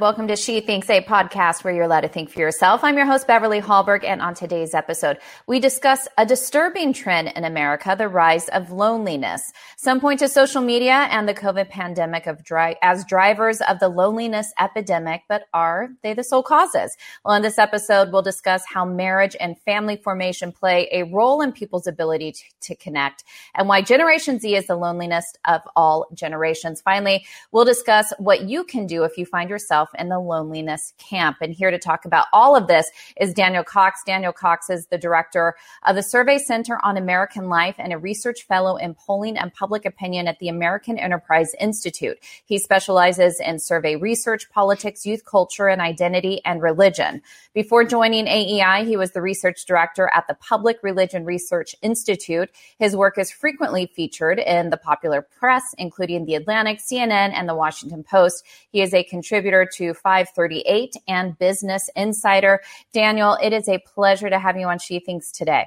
welcome to She Thinks, a podcast where you're allowed to think for yourself. I'm your host, Beverly Hallberg, and on today's episode, we discuss a disturbing trend in America, the rise of loneliness. Some point to social media and the COVID pandemic of as drivers of the loneliness epidemic, but are they the sole causes? Well, in this episode, we'll discuss how marriage and family formation play a role in people's ability to, to connect and why Generation Z is the loneliness of all generations. Finally, we'll discuss what you can do if you find yourself in the loneliness camp. And here to talk about all of this is Daniel Cox. Daniel Cox is the director of the Survey Center on American Life and a research fellow in polling and public opinion at the American Enterprise Institute. He specializes in survey research, politics, youth culture, and identity and religion. Before joining AEI, he was the research director at the Public Religion Research Institute. His work is frequently featured in the popular press, including The Atlantic, CNN, and The Washington Post. He is a contributor to 538 and Business Insider. Daniel, it is a pleasure to have you on She Thinks today.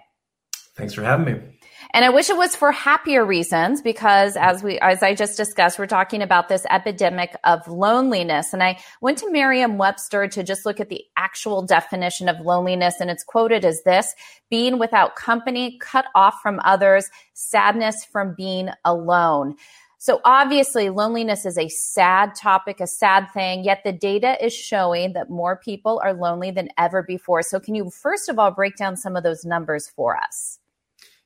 Thanks for having me. And I wish it was for happier reasons because as we, as I just discussed, we're talking about this epidemic of loneliness. And I went to Merriam Webster to just look at the actual definition of loneliness. And it's quoted as this being without company, cut off from others, sadness from being alone. So obviously loneliness is a sad topic, a sad thing, yet the data is showing that more people are lonely than ever before. So can you first of all break down some of those numbers for us?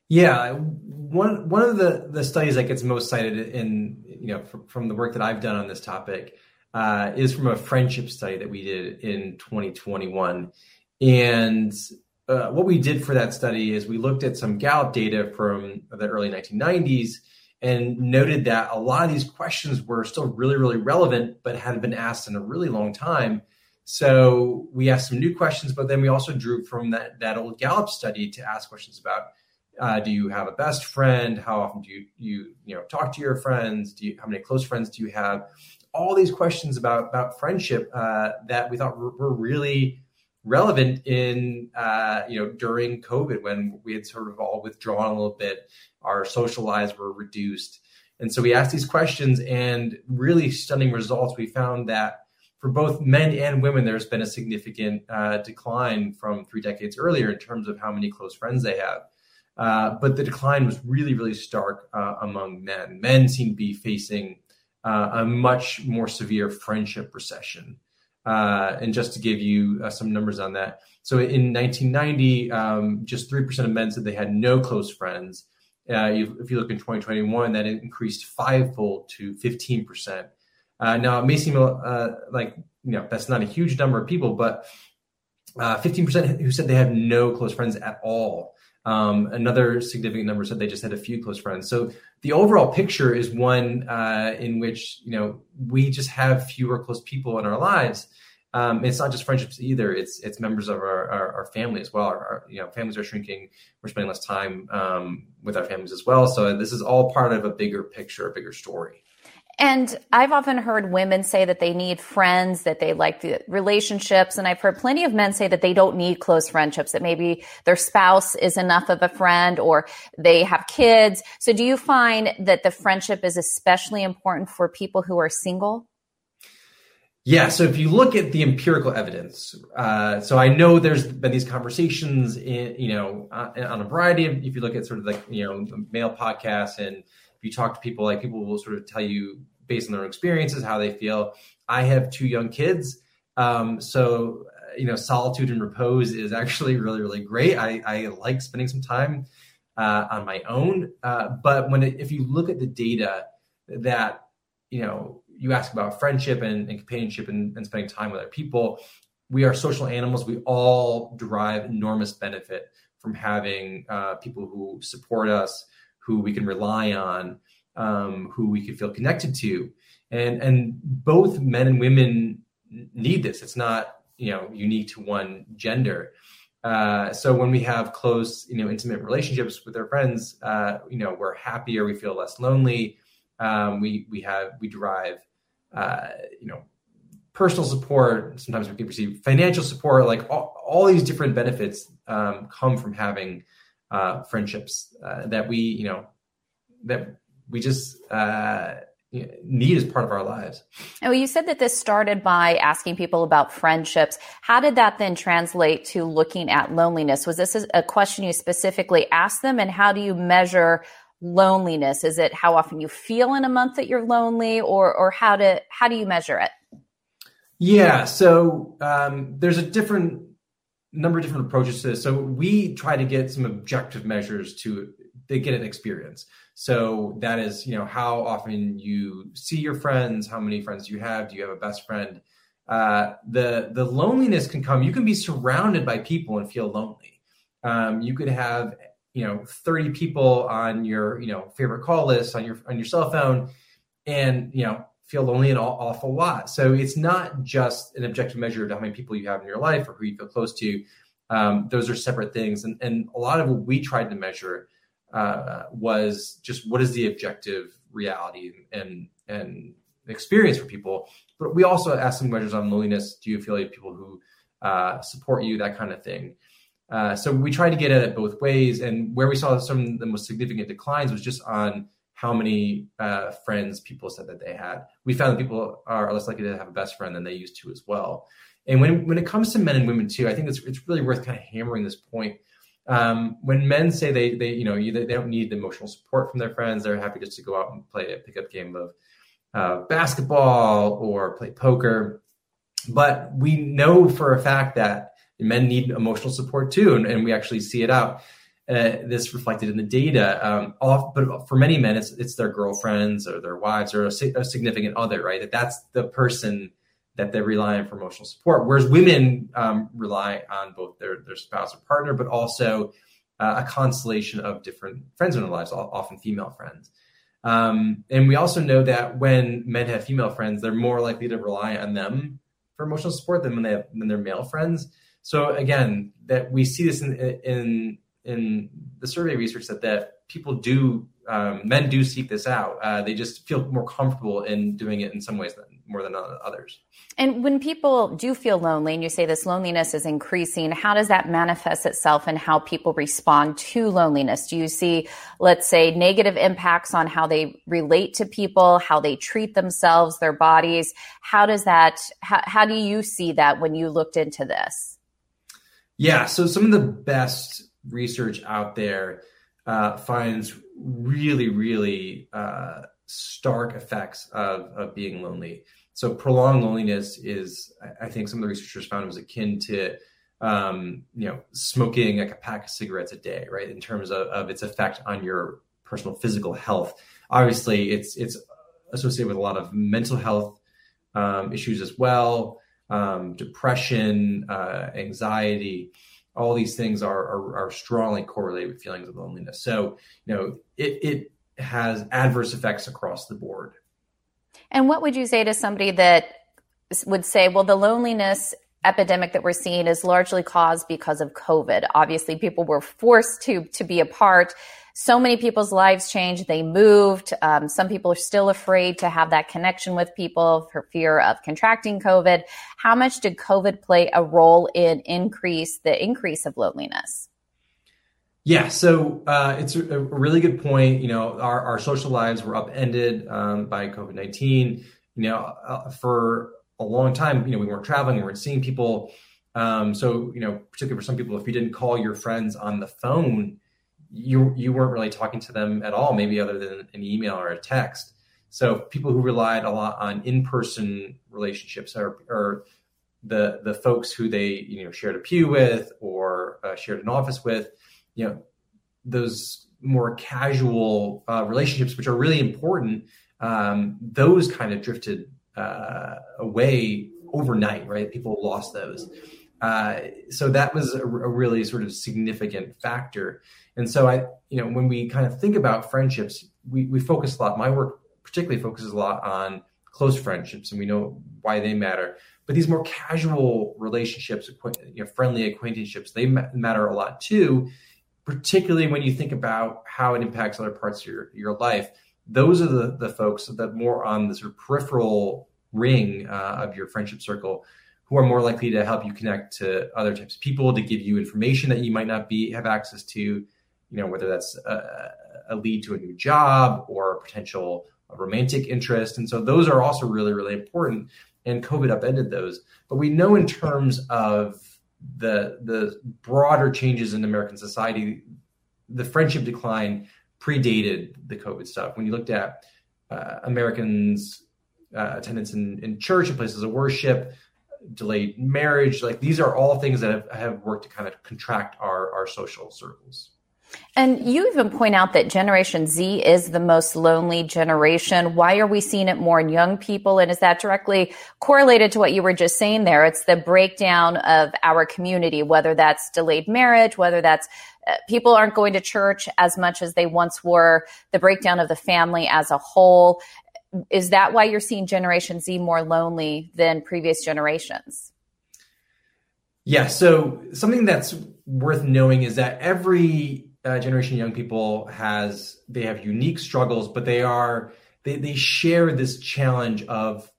Yeah, one one of the the studies that gets most cited in you know from, from the work that I've done on this topic uh, is from a friendship study that we did in 2021, and uh, what we did for that study is we looked at some Gallup data from the early 1990s and noted that a lot of these questions were still really, really relevant, but hadn't been asked in a really long time. So we asked some new questions, but then we also drew from that, that old Gallup study to ask questions about uh, do you have a best friend? How often do you, you you know talk to your friends? Do you how many close friends do you have? All these questions about about friendship uh, that we thought were, were really relevant in uh, you know during COVID when we had sort of all withdrawn a little bit, our social lives were reduced, and so we asked these questions and really stunning results. We found that for both men and women, there's been a significant uh, decline from three decades earlier in terms of how many close friends they have. Uh, but the decline was really, really stark uh, among men. Men seem to be facing uh, a much more severe friendship recession. Uh, and just to give you uh, some numbers on that. So in 1990, um, just 3% of men said they had no close friends. Uh, if you look in 2021, that increased fivefold to 15%. Uh, now, it may seem uh, like, you know, that's not a huge number of people, but 15% uh, who said they have no close friends at all. Um, another significant number said they just had a few close friends. So the overall picture is one uh, in which you know we just have fewer close people in our lives. Um, it's not just friendships either. It's it's members of our, our, our family as well. Our, our, you know families are shrinking. We're spending less time um, with our families as well. So this is all part of a bigger picture, a bigger story. And I've often heard women say that they need friends, that they like the relationships. And I've heard plenty of men say that they don't need close friendships, that maybe their spouse is enough of a friend or they have kids. So do you find that the friendship is especially important for people who are single? Yeah. So if you look at the empirical evidence, uh, so I know there's been these conversations in, you know, uh, on a variety of, if you look at sort of like, you know, male podcasts and, if you talk to people, like people will sort of tell you based on their experiences how they feel. I have two young kids, um, so you know, solitude and repose is actually really, really great. I, I like spending some time uh, on my own. Uh, but when it, if you look at the data that you know you ask about friendship and, and companionship and, and, spending time with other people, we are social animals. We all derive enormous benefit from having uh, people who support us, who we can rely on, um, who we can feel connected to, and and both men and women need this. It's not you know unique to one gender. Uh, so when we have close, you know, intimate relationships with our friends, uh, you know, we're happier, we feel less lonely. Um, we we have we derive, uh, you know, personal support. Sometimes we can receive financial support. Like all, all these different benefits um, come from having uh, friendships uh, that we, you know, that we just uh, need as part of our lives. Oh, you said that this started by asking people about friendships. How did that then translate to looking at loneliness? Was this a question you specifically asked them? And how do you measure loneliness? Is it how often you feel in a month that you're lonely, or or how to how do you measure it? Yeah, so um, there's a different number of different approaches to this. So we try to get some objective measures to they get an experience. So that is, you know, how often you see your friends, how many friends you have, do you have a best friend? Uh, the the loneliness can come. You can be surrounded by people and feel lonely. Um, you could have, you know, 30 people on your, you know, favorite call list on your on your cell phone, and you know, feel lonely an awful lot. So it's not just an objective measure of how many people you have in your life or who you feel close to. Um, those are separate things, and and a lot of what we tried to measure uh, was just what is the objective reality and and experience for people. But we also asked some measures on loneliness. Do you feel like people who uh, support you, that kind of thing. Uh, so we tried to get at it both ways, and where we saw some of the most significant declines was just on how many uh, friends people said that they had. We found that people are less likely to have a best friend than they used to as well. And when when it comes to men and women too, I think it's it's really worth kind of hammering this point um, when men say they they you know you, they don't need the emotional support from their friends, they're happy just to go out and play a pickup game of uh, basketball or play poker. But we know for a fact that men need emotional support too, and, and we actually see it out. Uh, this reflected in the data. Um, off, but for many men, it's it's their girlfriends or their wives or a, a significant other, right? That that's the person that they rely on for emotional support. Whereas women um, rely on both their, their spouse or partner, but also uh, a constellation of different friends in their lives, often female friends. Um, and we also know that when men have female friends, they're more likely to rely on them for emotional support than when they have when they're male friends. So again, that we see this in in in the survey research that that people do um, men do seek this out. Uh, they just feel more comfortable in doing it in some ways than, more than others. And when people do feel lonely, and you say this loneliness is increasing, how does that manifest itself in how people respond to loneliness? Do you see, let's say, negative impacts on how they relate to people, how they treat themselves, their bodies? How does that? How, how do you see that when you looked into this? Yeah, so some of the best research out there uh, finds really, really uh, stark effects of, of being lonely. So prolonged loneliness is, I think, some of the researchers found it was akin to, um, you know, smoking like a pack of cigarettes a day, right? In terms of, of its effect on your personal physical health. Obviously, it's it's associated with a lot of mental health um, issues as well, um, depression, uh, anxiety all these things are, are, are strongly correlated with feelings of loneliness. So, you know, it, it has adverse effects across the board. And what would you say to somebody that would say, well, the loneliness epidemic that we're seeing is largely caused because of COVID. Obviously, people were forced to to be apart so many people's lives changed. They moved. Um, some people are still afraid to have that connection with people for fear of contracting COVID. How much did COVID play a role in increase the increase of loneliness? Yeah, so uh, it's a, really good point. You know, our, our social lives were upended um, by COVID nineteen. You know, uh, for a long time, you know, we weren't traveling, we weren't seeing people. Um, so, you know, particularly for some people, if you didn't call your friends on the phone, you you weren't really talking to them at all, maybe other than an email or a text. So people who relied a lot on in-person relationships or, or the the folks who they you know shared a pew with or uh, shared an office with, you know, those more casual uh, relationships, which are really important, um, those kind of drifted uh, away overnight. Right, people lost those. Uh, so that was a, a, really sort of significant factor. And so I, you know, when we kind of think about friendships, we, we focus a lot. My work particularly focuses a lot on close friendships, and we know why they matter. But these more casual relationships, you know, friendly acquaintanceships, they matter a lot too. Particularly when you think about how it impacts other parts of your, your life. Those are the, the folks that more on the sort of peripheral ring uh, of your friendship circle who are more likely to help you connect to other types of people to give you information that you might not be have access to you know whether that's a, a lead to a new job or a potential romantic interest. And so those are also really, really important. And COVID upended those. But we know in terms of the the broader changes in American society, the friendship decline predated the COVID stuff. When you looked at uh, Americans' uh, attendance in, in church and places of worship, delayed marriage, like these are all things that have, have worked to kind of contract our, our social circles. And you even point out that Generation Z is the most lonely generation. Why are we seeing it more in young people? And is that directly correlated to what you were just saying there? It's the breakdown of our community, whether that's delayed marriage, whether that's uh, people aren't going to church as much as they once were, the breakdown of the family as a whole. Is that why you're seeing Generation Z more lonely than previous generations? Yeah. So something that's worth knowing is that every uh, generation young people has they have unique struggles, but they are they they share this challenge of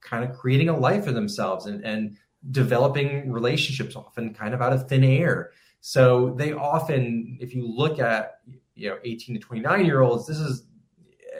kind of creating a life for themselves and and developing relationships often kind of out of thin air. So they often, if you look at you know 18 to 29 year olds, this is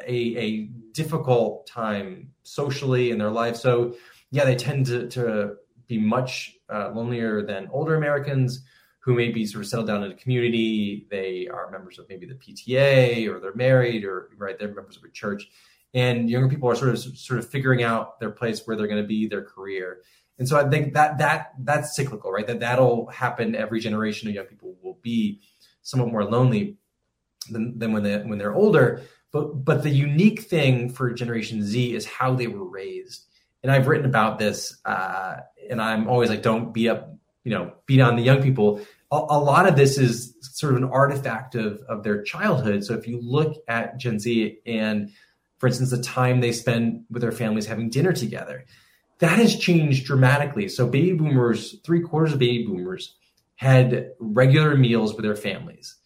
a, a difficult time socially in their life. So yeah, they tend to, to be much uh, lonelier than older Americans who may be sort of settled down in a community. They are members of maybe the PTA or they're married or right, they're members of a church. And younger people are sort of sort of figuring out their place where they're going to be, their career. And so I think that that that's cyclical, right? That that'll happen. Every generation of young people will be somewhat more lonely than, than when they when they're older. But but the unique thing for Generation Z is how they were raised. And I've written about this, uh, and I'm always like, don't beat up, you know, beat on the young people a, a lot of this is sort of an artifact of, of their childhood. So if you look at Gen Z and, for instance, the time they spend with their families having dinner together, that has changed dramatically. So baby boomers, three quarters of baby boomers had regular meals with their families.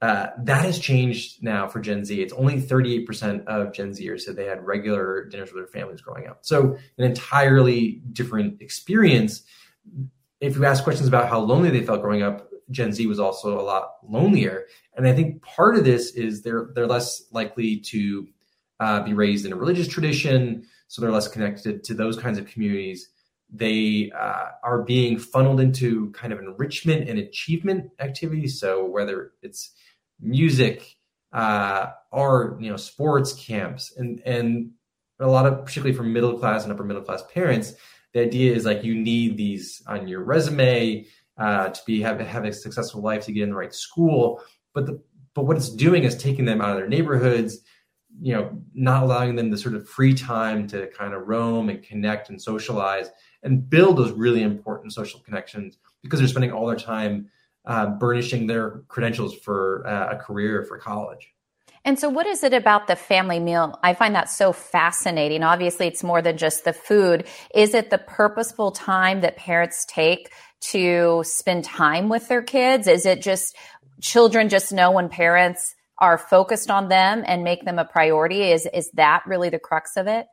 Uh, that has changed now for Gen Z. It's only 38% of Gen Zers said they had regular dinners with their families growing up. So an entirely different experience if you ask questions about how lonely they felt growing up, Gen Z was also a lot lonelier. And I think part of this is they're they're less likely to uh, be raised in a religious tradition, so they're less connected to those kinds of communities. They uh, are being funneled into kind of enrichment and achievement activities. So whether it's music, uh, art, you know, sports camps, and and a lot of particularly for middle class and upper middle class parents, the idea is like you need these on your resume uh, to be have have a successful life to get in the right school. But the but what it's doing is taking them out of their neighborhoods, you know, not allowing them the sort of free time to kind of roam and connect and socialize and build those really important social connections because they're spending all their time uh, burnishing their credentials for uh, a career for college. And so, what is it about the family meal? I find that so fascinating. Obviously, it's more than just the food. Is it the purposeful time that parents take to spend time with their kids? Is it just children just know when parents are focused on them and make them a priority? Is is that really the crux of it?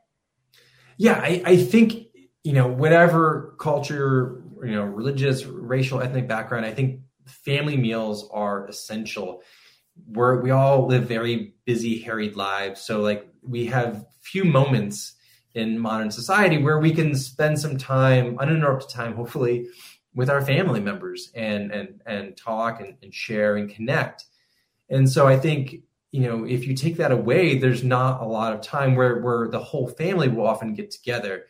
Yeah, I, I think you know whatever culture, you know, religious, racial, ethnic background. I think family meals are essential we're we all live very busy, harried lives. So like we have few moments in modern society where we can spend some time, uninterrupted time, hopefully, with our family members and and and talk and, and share and connect. And so I think you know if you take that away, there's not a lot of time where where the whole family will often get together.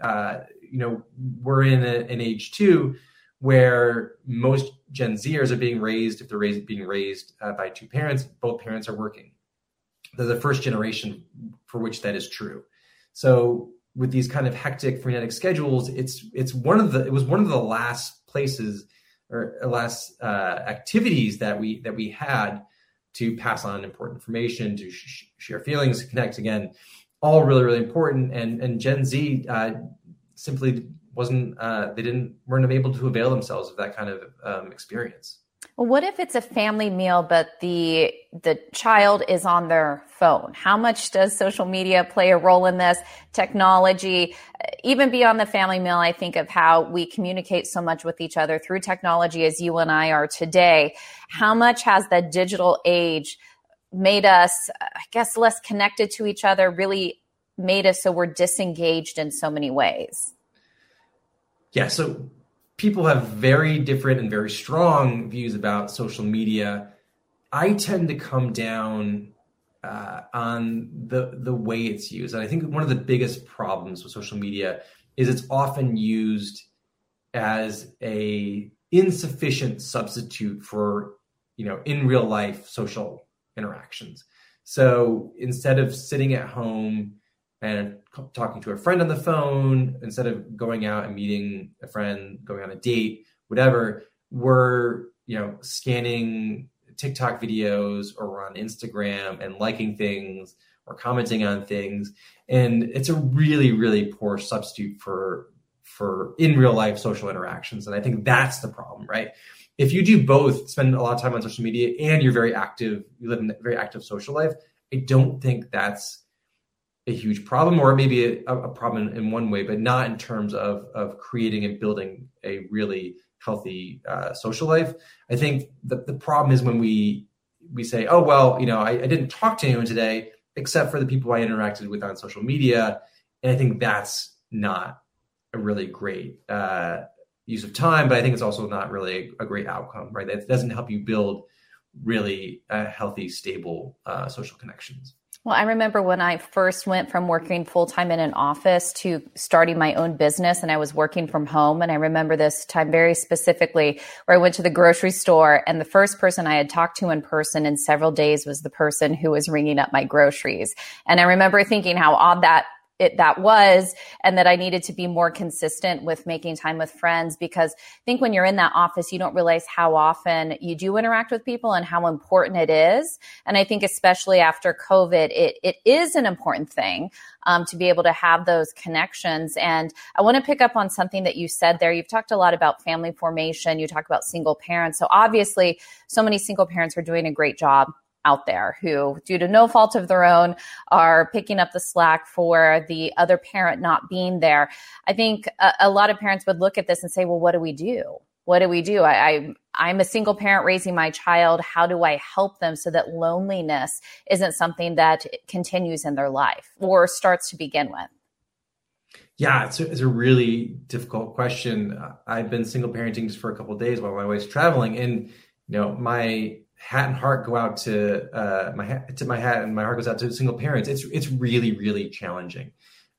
Uh, you know, we're in a, an age too where most Gen Zers are being raised, if they're raised, being raised uh, by two parents, both parents are working. They're the first generation for which that is true. So with these kind of hectic frenetic schedules, it's it's one of the it was one of the last places or last uh, activities that we that we had to pass on important information, to sh- share feelings, connect again, all really really important. And and Gen Z uh, simply wasn't uh, they didn't weren't able to avail themselves of that kind of um, experience. Well, what if it's a family meal, but the the child is on their phone? How much does social media play a role in this? Technology, even beyond the family meal, I think of how we communicate so much with each other through technology, as you and I are today. How much has the digital age made us, I guess, less connected to each other, really made us so we're disengaged in so many ways? Yeah. So people have very different and very strong views about social media. I tend to come down uh, on the the way it's used, and I think one of the biggest problems with social media is it's often used as a insufficient substitute for you know in real life social interactions. So instead of sitting at home and talking to a friend on the phone, instead of going out and meeting a friend, going on a date, whatever, we're you know scanning TikTok videos or on Instagram and liking things or commenting on things, and it's a really really poor substitute for for in real life social interactions. And I think that's the problem, right? If you do both, spend a lot of time on social media and you're very active, you live in a very active social life, I don't think that's a huge problem, or maybe a, a problem in one way, but not in terms of of creating and building a really healthy uh, social life. I think the, the problem is when we we say, oh well, you know, I, I didn't talk to anyone today except for the people I interacted with on social media, and I think that's not a really great uh, use of time, but I think it's also not really a, great outcome, right? That doesn't help you build really uh, healthy, stable uh, social connections. Well, I remember when I first went from working full time in an office to starting my own business, and I was working from home. And I remember this time very specifically where I went to the grocery store, and the first person I had talked to in person in several days was the person who was ringing up my groceries. And I remember thinking how odd that it that was and that I needed to be more consistent with making time with friends because I think when you're in that office you don't realize how often you do interact with people and how important it is. And I think especially after COVID it it is an important thing um, to be able to have those connections. And I want to pick up on something that you said there. You've talked a lot about family formation. You talk about single parents. So obviously so many single parents are doing a great job out there who, due to no fault of their own, are picking up the slack for the other parent not being there. I think a, a lot of parents would look at this and say, well, what do we do? What do we do? I, I, am a single parent raising my child. How do I help them so that loneliness isn't something that continues in their life or starts to begin with? Yeah, it's a, it's a really difficult question. I've been single parenting just for a couple days while my wife's traveling, and you know my hat and heart go out to uh, my hat, to my hat and my heart goes out to single parents. It's it's really really challenging.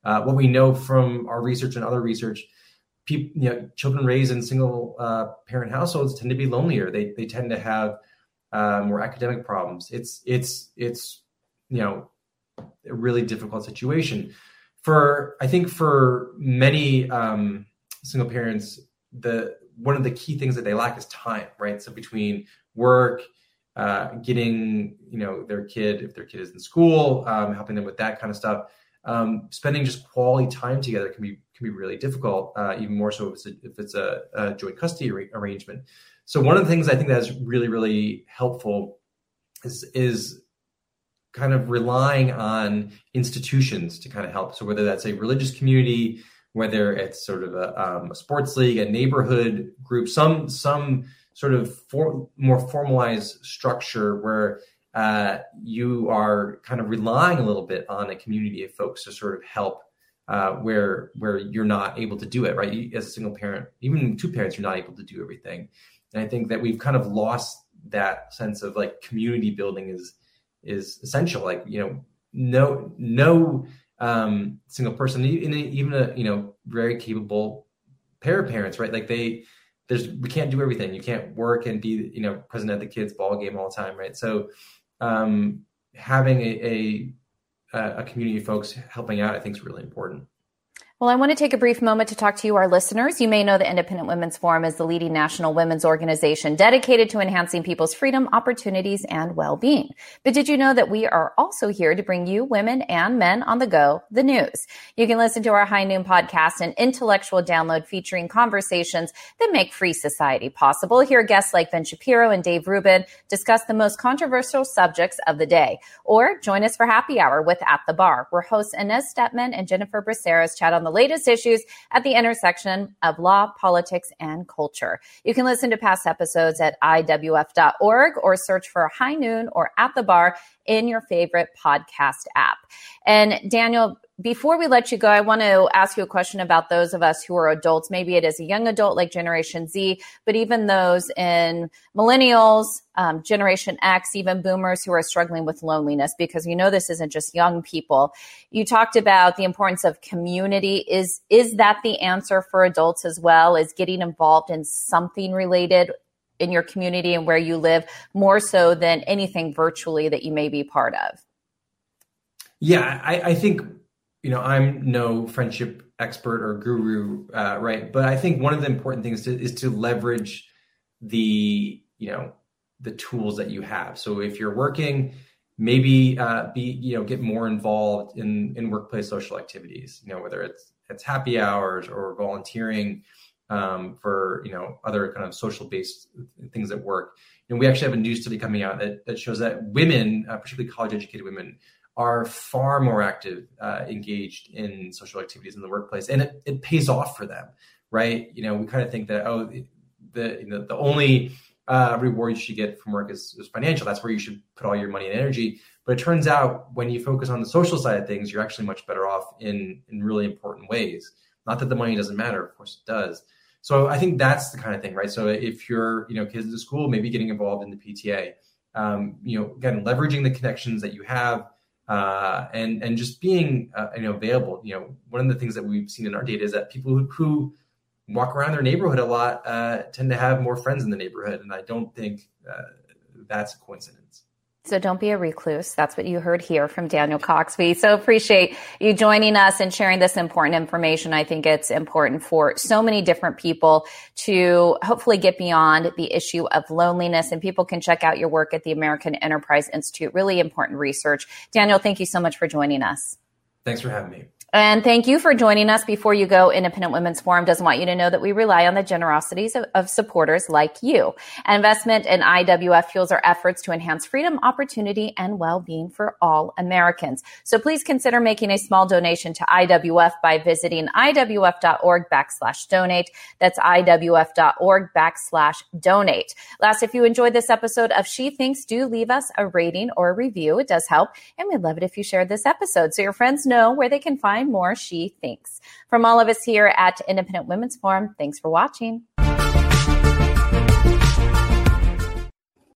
Uh, what we know from our research and other research, people you know children raised in single uh, parent households tend to be lonelier. They they tend to have uh, more academic problems. It's it's it's you know a really difficult situation for I think for many um, single parents the one of the key things that they lack is time right so between work uh, getting you know their kid if their kid is in school, um, helping them with that kind of stuff. Um, spending just quality time together can be can be really difficult, uh, even more so if it's a, if it's a, a joint custody ar- arrangement. So one of the things I think that's really really helpful is is kind of relying on institutions to kind of help. So whether that's a religious community, whether it's sort of a, um, a sports league, a neighborhood group, some some sort of for, more formalized structure where uh, you are kind of relying a little bit on a community of folks to sort of help uh, where where you're not able to do it right? As a single parent even two parents you're not able to do everything. And i think that we've kind of lost that sense of like community building is is essential. Like you know no no um, single person even even a you know very capable pair of parents right? Like they there's we can't do everything. You can't work and be you know present at the kids' ball game all the time, right? So um, having a, a a community of folks helping out, I think, is really important. Well, I want to take a brief moment to talk to you, our listeners. You may know the Independent Women's Forum is the leading national women's organization dedicated to enhancing people's freedom, opportunities, and well-being. But did you know that we are also here to bring you, women and men on the go, the news? You can listen to our High Noon podcast, an intellectual download featuring conversations that make free society possible. Hear guests like Ben Shapiro and Dave Rubin discuss the most controversial subjects of the day. Or join us for happy hour with At the Bar, where hosts Inez Stepman and Jennifer Braceras chat on the the latest issues at the intersection of law, politics, and culture. You can listen to past episodes at IWF.org or search for High Noon or At the Bar in your favorite podcast app. And Daniel, before we let you go, I want to ask you a question about those of us who are adults. Maybe it is a young adult like Generation Z, but even those in millennials, um, Generation X, even boomers who are struggling with loneliness, because you know this isn't just young people. You talked about the importance of community. Is is that the answer for adults as well? Is getting involved in something related in your community and where you live more so than anything virtually that you may be part of? Yeah, I, I think you know, I'm no friendship expert or guru, uh, right? But I think one of the important things to, is to leverage the, you know, the tools that you have. So if you're working, maybe uh, be, you know, get more involved in in workplace social activities. You know, whether it's it's happy hours or volunteering um, for you know other kind of social based things at work. And we actually have a new study coming out that that shows that women, uh, particularly college educated women, are far more active, uh, engaged in social activities in the workplace, and it, it pays off for them, right? You know, we kind of think that oh, the you know, the only uh, reward you should get from work is, is financial. That's where you should put all your money and energy. But it turns out when you focus on the social side of things, you're actually much better off in in really important ways. Not that the money doesn't matter, of course it does. So I think that's the kind of thing, right? So if you're, you know, kids at the school, maybe getting involved in the PTA, um, you know, again, leveraging the connections that you have, uh, and and just being uh, you know available. You know, one of the things that we've seen in our data is that people who, who walk around their neighborhood a lot uh, tend to have more friends in the neighborhood, and I don't think uh, that's a coincidence. So don't be a recluse. That's what you heard here from Daniel Cox. We so appreciate you joining us and sharing this important information. I think it's important for so many different people to hopefully get beyond the issue of loneliness and people can check out your work at the American Enterprise Institute. Really important research. Daniel, thank you so much for joining us. Thanks for having me. And thank you for joining us. Before you go, Independent Women's Forum doesn't want you to know that we rely on the generosities of, of supporters like you. Investment in IWF fuels our efforts to enhance freedom, opportunity, and well-being for all Americans. So please consider making a small donation to IWF by visiting IWF.org backslash donate. That's IWF.org backslash donate. Last, if you enjoyed this episode of She Thinks, do leave us a rating or a review. It does help. And we'd love it if you shared this episode so your friends know where they can find more She Thinks. From all of us here at Independent Women's Forum, thanks for watching.